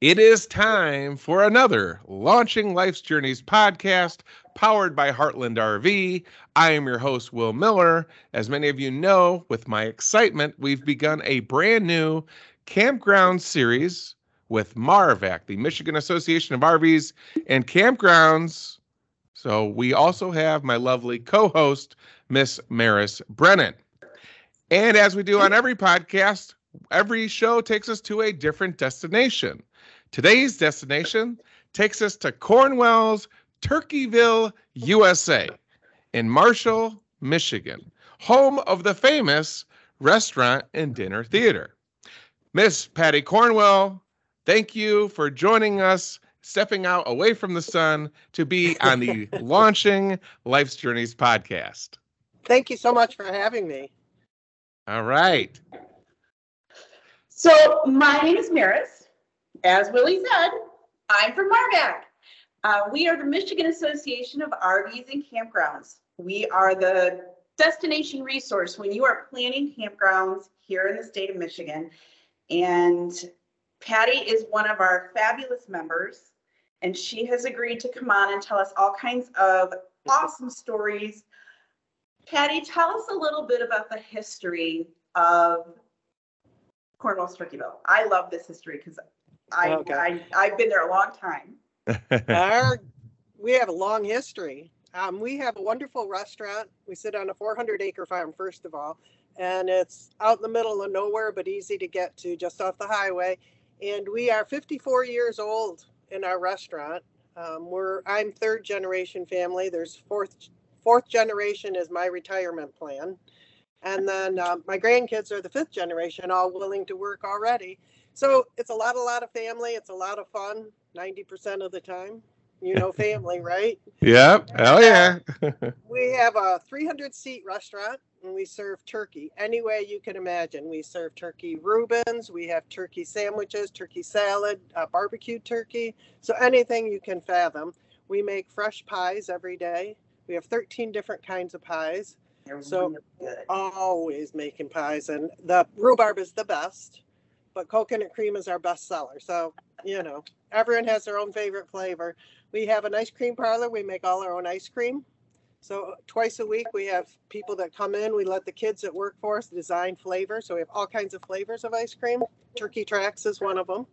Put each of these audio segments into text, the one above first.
It is time for another Launching Life's Journeys podcast powered by Heartland RV. I am your host, Will Miller. As many of you know, with my excitement, we've begun a brand new campground series with MARVAC, the Michigan Association of RVs and Campgrounds. So we also have my lovely co host, Miss Maris Brennan. And as we do on every podcast, every show takes us to a different destination. Today's destination takes us to Cornwell's Turkeyville, USA, in Marshall, Michigan, home of the famous restaurant and dinner theater. Miss Patty Cornwell, thank you for joining us, stepping out away from the sun to be on the Launching Life's Journeys podcast. Thank you so much for having me. All right. So, my name is Maris as Willie said, I'm from MARVAC. Uh, we are the Michigan Association of RVs and Campgrounds. We are the destination resource when you are planning campgrounds here in the state of Michigan. And Patty is one of our fabulous members, and she has agreed to come on and tell us all kinds of awesome stories. Patty, tell us a little bit about the history of Cornwell's Turkeyville. I love this history because I, okay. I, I've been there a long time. Our, we have a long history. Um, we have a wonderful restaurant. We sit on a 400 acre farm, first of all, and it's out in the middle of nowhere, but easy to get to just off the highway. And we are 54 years old in our restaurant. Um, we're I'm third generation family. There's fourth fourth generation is my retirement plan, and then uh, my grandkids are the fifth generation, all willing to work already. So it's a lot, a lot of family. It's a lot of fun. Ninety percent of the time, you know, family, right? Yep. Oh, yeah. we have a 300 seat restaurant and we serve turkey any way you can imagine. We serve turkey Reubens, we have turkey sandwiches, turkey salad, uh, barbecued turkey. So anything you can fathom. We make fresh pies every day. We have 13 different kinds of pies. They're so really always making pies, and the rhubarb is the best but coconut cream is our best seller. So, you know, everyone has their own favorite flavor. We have an ice cream parlor. We make all our own ice cream. So twice a week we have people that come in. We let the kids that work for us design flavors. So we have all kinds of flavors of ice cream. Turkey Tracks is one of them.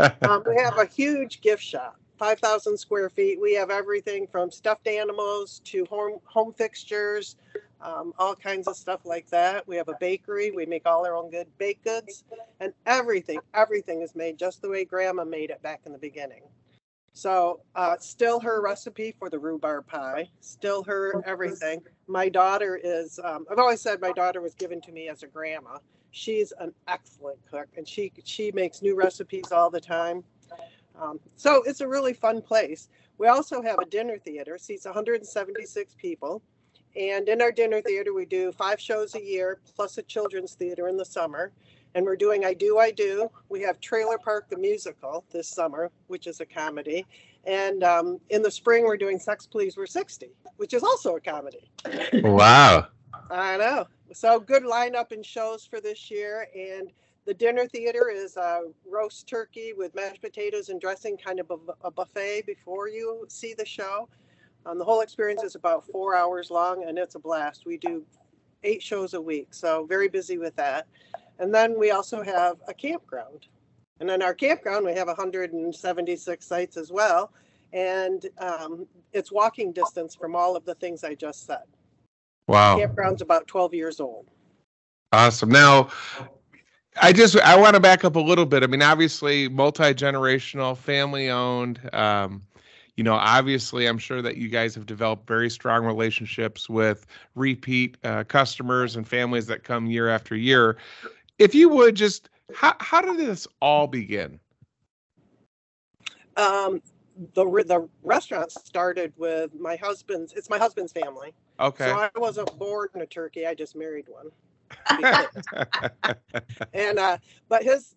um, we have a huge gift shop, 5,000 square feet. We have everything from stuffed animals to home home fixtures, um, all kinds of stuff like that. We have a bakery. We make all our own good baked goods, and everything, everything is made just the way Grandma made it back in the beginning. So, uh, still her recipe for the rhubarb pie, still her everything. My daughter is, um, I've always said my daughter was given to me as a grandma. She's an excellent cook and she, she makes new recipes all the time. Um, so, it's a really fun place. We also have a dinner theater, seats 176 people. And in our dinner theater, we do five shows a year plus a children's theater in the summer. And we're doing I Do, I Do. We have Trailer Park the Musical this summer, which is a comedy. And um, in the spring, we're doing Sex Please We're 60, which is also a comedy. Wow. I know. So good lineup in shows for this year. And the dinner theater is a roast turkey with mashed potatoes and dressing, kind of a, a buffet before you see the show. Um, the whole experience is about four hours long and it's a blast. We do eight shows a week, so very busy with that. And then we also have a campground. And in our campground, we have 176 sites as well. And um, it's walking distance from all of the things I just said. Wow. The campground's about 12 years old. Awesome. Now, I just I want to back up a little bit. I mean, obviously, multi generational, family owned. Um, you know, obviously, I'm sure that you guys have developed very strong relationships with repeat uh, customers and families that come year after year. If you would just, how, how did this all begin? Um, the the restaurant started with my husband's. It's my husband's family. Okay. So I wasn't born a turkey. I just married one. and uh, but his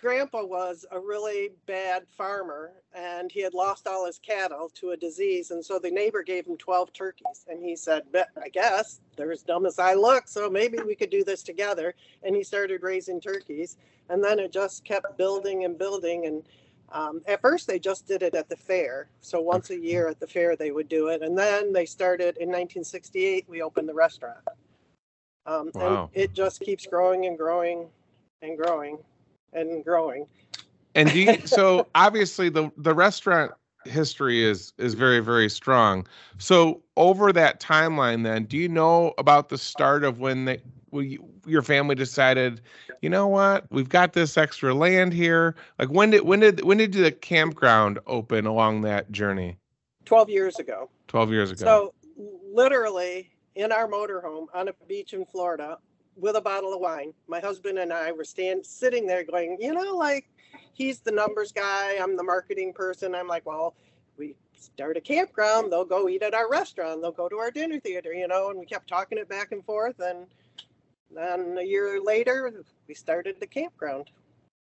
grandpa was a really bad farmer and he had lost all his cattle to a disease. And so the neighbor gave him 12 turkeys. And he said, I guess they're as dumb as I look. So maybe we could do this together. And he started raising turkeys. And then it just kept building and building. And Um, at first, they just did it at the fair. So once a year at the fair, they would do it. And then they started in 1968, we opened the restaurant. Um, Wow. And it just keeps growing and growing and growing and growing. And do you, so obviously the the restaurant history is is very very strong. So over that timeline, then, do you know about the start of when they when you, your family decided, you know what, we've got this extra land here? Like when did when did when did the campground open along that journey? 12 years ago. Twelve years ago. So literally in our motorhome on a beach in Florida with a bottle of wine, my husband and I were stand sitting there going, you know, like he's the numbers guy, I'm the marketing person. I'm like, well, we start a campground, they'll go eat at our restaurant, they'll go to our dinner theater, you know, and we kept talking it back and forth and then a year later we started the campground.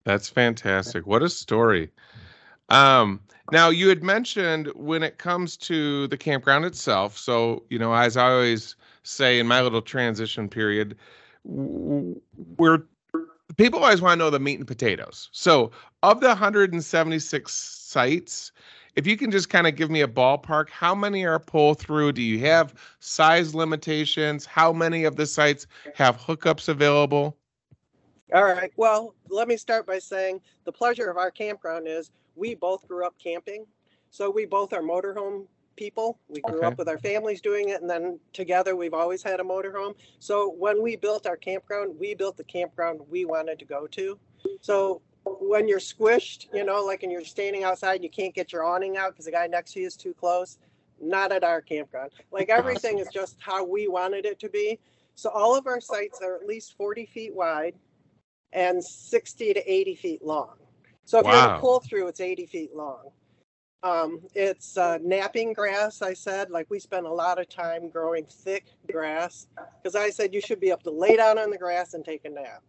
That's fantastic. What a story. Um, now you had mentioned when it comes to the campground itself. So, you know, as I always say in my little transition period, we're people always want to know the meat and potatoes. So, of the 176 sites, if you can just kind of give me a ballpark, how many are pull through? Do you have size limitations? How many of the sites have hookups available? All right. Well, let me start by saying the pleasure of our campground is we both grew up camping. So we both are motorhome people. We grew Okay. up with our families doing it, and then together we've always had a motorhome. So when we built our campground, we built the campground we wanted to go to. So when you're squished, you know, like and you're standing outside, you can't get your awning out because the guy next to you is too close. Not at our campground. Like everything is just how we wanted it to be. So all of our sites are at least 40 feet wide and 60 to 80 feet long. So if you're Wow. going pull through, it's 80 feet long. Um, it's uh, napping grass. I said, like we spent a lot of time growing thick grass because I said you should be able to lay down on the grass and take a nap.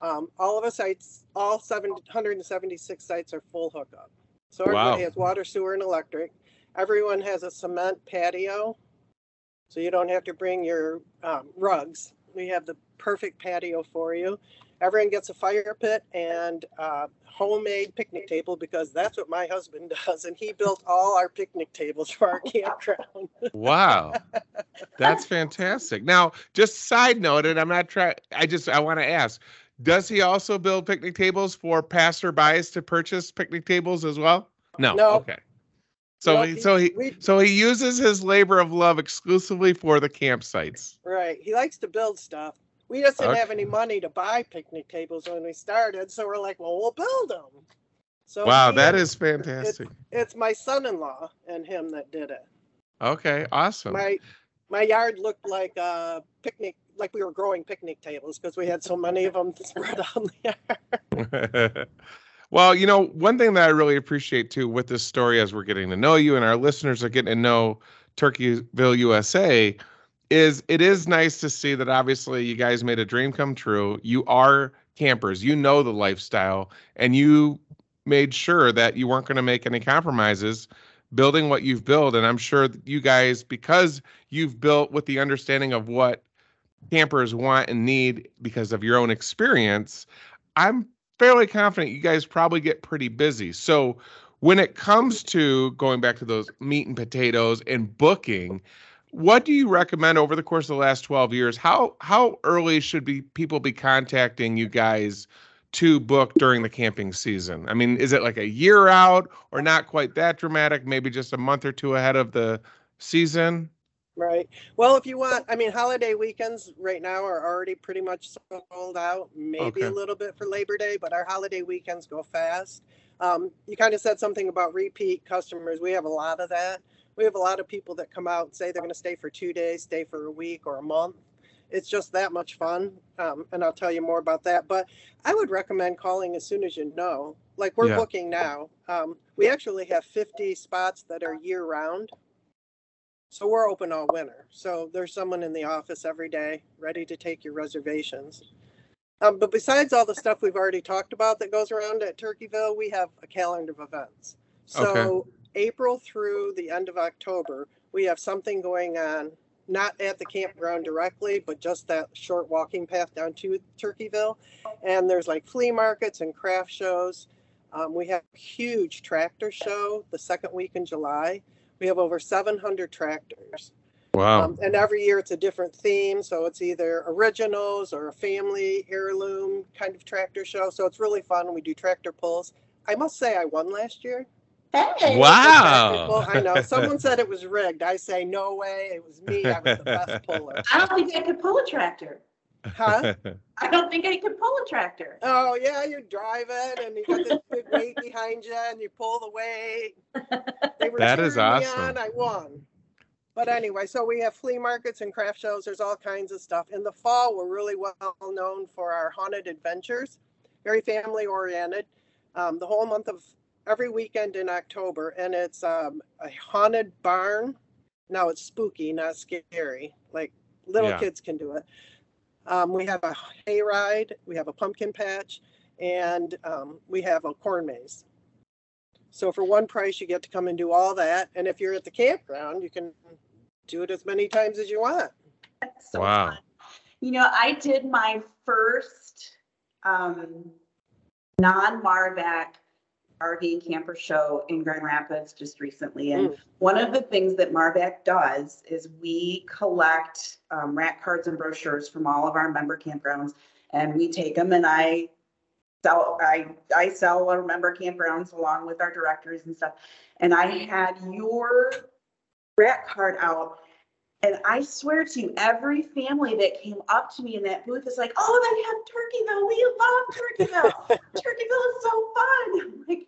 Um, all of our sites, all 776 sites are full hookup. So everybody Wow. has water, sewer, and electric. Everyone has a cement patio, so you don't have to bring your um, rugs. We have the perfect patio for you. Everyone gets a fire pit and uh, homemade picnic table because that's what my husband does, and he built all our picnic tables for our campground. Wow. That's fantastic. Now, just side note, and I'm not trying, I just, I want to ask, does he also build picnic tables for passerbys to purchase picnic tables as well? No. No. Okay. So, No, he, he- so he, we- so he uses his labor of love exclusively for the campsites. Right. He likes to build stuff. We just didn't have any money to buy picnic tables when we started, so we're like, well, we'll build them. So Wow, that is fantastic. It's my son-in-law and him that did it. Okay, awesome. My my yard looked like a picnic, like we were growing picnic tables because we had so many of them spread out in the yard. well, you know, one thing that I really appreciate too with this story as we're getting to know you and our listeners are getting to know Turkeyville, USA, is it is nice to see that obviously you guys made a dream come true. You are campers, you know the lifestyle, and you made sure that you weren't going to make any compromises building what you've built. And I'm sure that you guys, because you've built with the understanding of what campers want and need because of your own experience, I'm fairly confident you guys probably get pretty busy. So when it comes to going back to those meat and potatoes and booking, what do you recommend over the course of the last 12 years? How how early should be people be contacting you guys to book during the camping season? I mean, is it like a year out or not quite that dramatic, maybe just a month or two ahead of the season? Right. Well, if you want, I mean, holiday weekends right now are already pretty much sold out. Maybe Okay. a little bit for Labor Day, but our holiday weekends go fast. Um, you kind of said something about repeat customers. We have a lot of that. We have a lot of people that come out and say they're going to stay for two days, stay for a week or a month. It's just that much fun. Um, and I'll tell you more about that. But I would recommend calling as soon as you know. Like we're Yeah. booking now. Um, we actually have 50 spots that are year round. So we're open all winter. So there's someone in the office every day ready to take your reservations. Um, but besides all the stuff we've already talked about that goes around at Turkeyville, we have a calendar of events. So April through the end of October, we have something going on, not at the campground directly, but just that short walking path down to Turkeyville. And there's like flea markets and craft shows. Um, we have a huge tractor show the second week in July. We have over 700 tractors. Wow. Um, and every year it's a different theme. So it's either originals or a family heirloom kind of tractor show. So it's really fun. We do tractor pulls. I must say, I won last year. Hey. Wow. I know. Someone said it was rigged. I say, no way. It was me. I was the best puller. I don't think I could pull a tractor. Huh? I don't think I could pull a tractor. Oh, yeah. You drive it and you got this big weight behind you and you pull the weight. That is cheering me awesome. on, I won. But anyway, so we have flea markets and craft shows. There's all kinds of stuff. In the fall, we're really well known for our haunted adventures, very family oriented. Um, the whole month of every weekend in October, and it's um, a haunted barn. Now it's spooky, not scary. Like little Yeah. kids can do it. Um, we have a hay ride, we have a pumpkin patch, and um, we have a corn maze. So for one price, you get to come and do all that. And if you're at the campground, you can do it as many times as you want. That's so Wow. fun. You know, I did my first um, non-Marvac RV and camper show in Grand Rapids just recently. And Mm. one of the things that Marvac does is we collect um, rack cards and brochures from all of our member campgrounds, and we take them and I sell I I sell our member campgrounds along with our directors and stuff. And I had your rack card out and I swear to you, every family that came up to me in that booth is like, oh, they have Turkeyville. We love Turkeyville. Turkeyville is so fun. I'm like,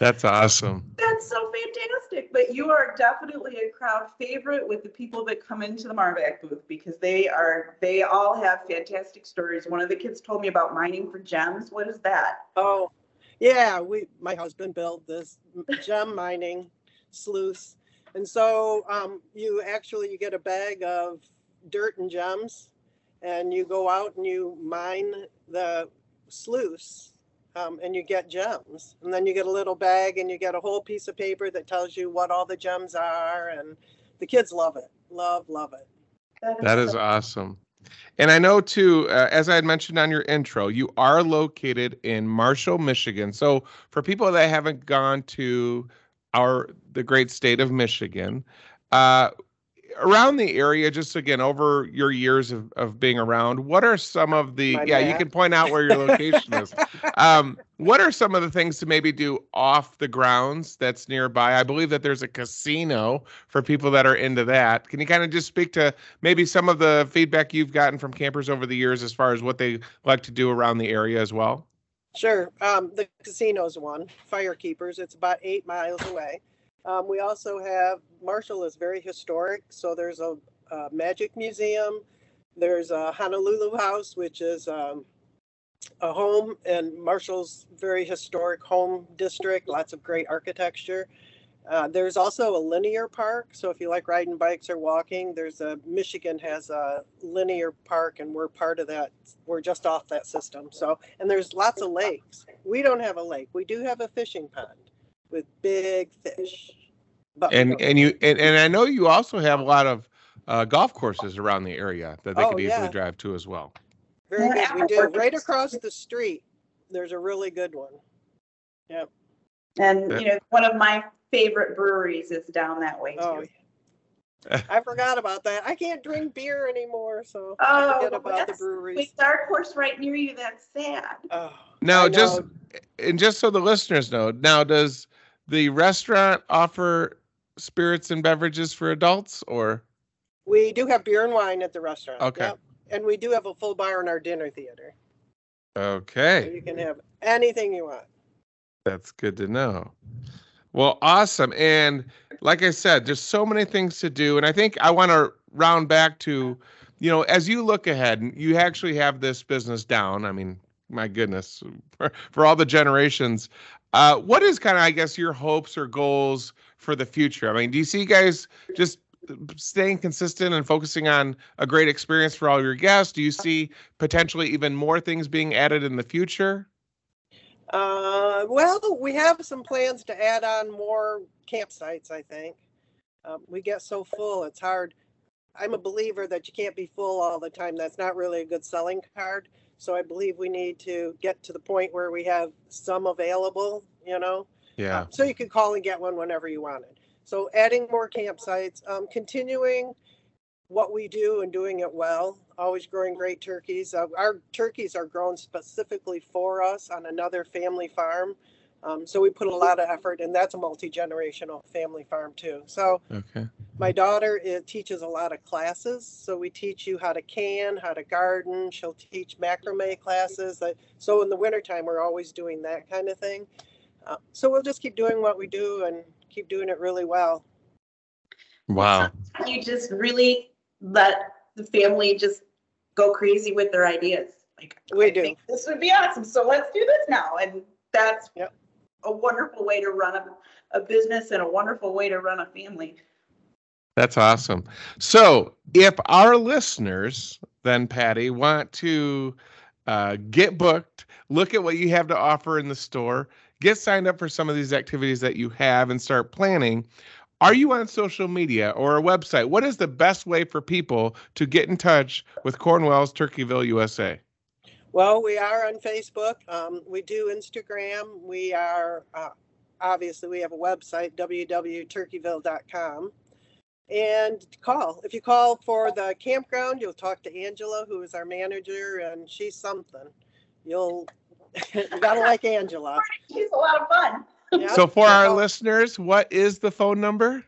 That's awesome. that's so fantastic. But you are definitely a crowd favorite with the people that come into the Marvac booth because they are, they all have fantastic stories. One of the kids told me about mining for gems. What is that? Oh, yeah. We, my husband built this gem mining sluice, and so um, you actually you get a bag of dirt and gems, and you go out and you mine the sluice, um, and you get gems, and then you get a little bag and you get a whole piece of paper that tells you what all the gems are, and the kids love it, love love it. That is so- awesome. And I know too, uh, as I had mentioned on your intro, you are located in Marshall, Michigan. So for people that haven't gone to our the great state of Michigan, uh, around the area, just again over your years of, of being around, what are some of the My yeah, you can point out where your location is. Um, what are some of the things to maybe do off the grounds that's nearby? I believe that there's a casino for people that are into that. Can you kind of just speak to maybe some of the feedback you've gotten from campers over the years as far as what they like to do around the area as well? Sure. Um, the casino's one, Firekeepers. It's about eight miles away. Um, we also have Marshall is very historic, so there's a, a magic museum. There's a Honolulu House, which is um, a home, and Marshall's very historic home district. Lots of great architecture. Uh, there's also a linear park, so if you like riding bikes or walking, there's a Michigan has a linear park, and we're part of that. We're just off that system. So, and there's lots of lakes. We don't have a lake. We do have a fishing pond with big fish. But And and you and, and I know you also have a lot of uh, golf courses around the area that they Oh, could easily yeah. drive to as well. very good. We do. Right across the street, there's a really good one. Yep. And, you know, one of my favorite breweries is down that way Oh, too. I forgot about that. I can't drink beer anymore, so Oh, I forget about the breweries. Wait, Dark Horse right near you, that's sad. Oh, Now, just and just so the listeners know, now does the restaurant offer spirits and beverages for adults or we do have beer and wine at the restaurant. Okay. Yep. And we do have a full bar in our dinner theater. So okay? you can have anything you want. That's good to know. Well, awesome. And like I said, there's so many things to do. And I think I want to round back to, you know, as you look ahead, you actually have this business down. I mean, my goodness, for, for all the generations. Uh, what is kind of, I guess, your hopes or goals for the future? I mean, do you see you guys just staying consistent and focusing on a great experience for all your guests? Do you see potentially even more things being added in the future? Uh, well, we have some plans to add on more campsites, I think. Um, we get so full, it's hard. I'm a believer that you can't be full all the time. That's not really a good selling card. So I believe we need to get to the point where we have some available, you know? Yeah. So you could call and get one whenever you wanted. So adding more campsites, um, continuing what we do and doing it well, always growing great turkeys. Uh, our turkeys are grown specifically for us on another family farm. Um, so we put a lot of effort, and that's a multi generational family farm too. So Okay. my daughter it teaches a lot of classes. So we teach you how to can, how to garden. She'll teach macrame classes. Uh, So in the wintertime, we're always doing that kind of thing. Uh, so we'll just keep doing what we do and keep doing it really well. Wow. You just really let the family just go crazy with their ideas. Like, We I do. think this would be awesome. So let's do this now. And that's Yep. a wonderful way to run a, a business and a wonderful way to run a family. That's awesome. So, if our listeners, then Patty, want to uh, get booked, look at what you have to offer in the store, get signed up for some of these activities that you have, and start planning, are you on social media or a website? What is the best way for people to get in touch with Cornwell's Turkeyville, USA? Well, we are on Facebook. Um, we do Instagram. We are uh, obviously we have a website www.turkeyville.com. And call. If you call for the campground, you'll talk to Angela, who is our manager, and she's something. You'll you gotta like Angela. She's a lot of fun. So, for our listeners, what is the phone number?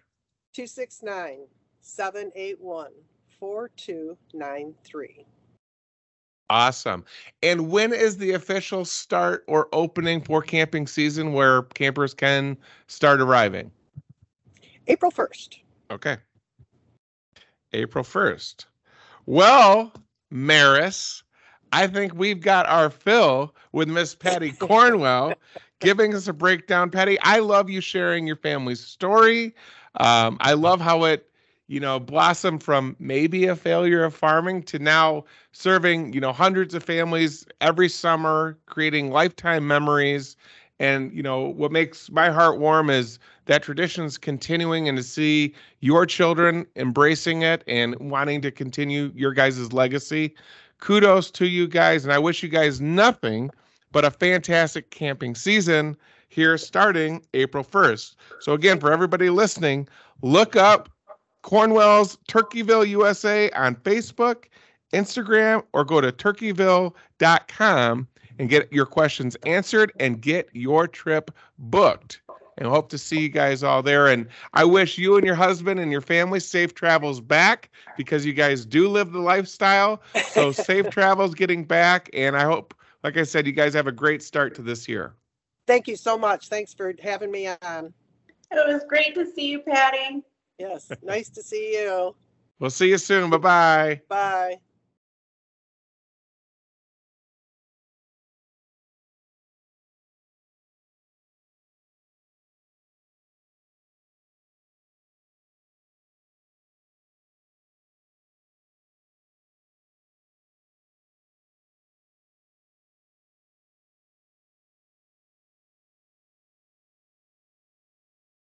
269 781 4293. Awesome. And when is the official start or opening for camping season where campers can start arriving? April 1st. Okay. April 1st. Well, Maris, I think we've got our fill with Miss Patty Cornwell giving us a breakdown. Patty, I love you sharing your family's story. Um, I love how it, you know, blossomed from maybe a failure of farming to now serving, you know, hundreds of families every summer, creating lifetime memories. And, you know, what makes my heart warm is that tradition's continuing and to see your children embracing it and wanting to continue your guys' legacy. Kudos to you guys. And I wish you guys nothing but a fantastic camping season here starting April 1st. So, again, for everybody listening, look up Cornwell's Turkeyville USA on Facebook, Instagram, or go to turkeyville.com and get your questions answered and get your trip booked. And hope to see you guys all there. And I wish you and your husband and your family safe travels back because you guys do live the lifestyle. So safe travels getting back. And I hope, like I said, you guys have a great start to this year. Thank you so much. Thanks for having me on. It was great to see you, Patty. Yes, nice to see you. We'll see you soon. Bye bye. Bye.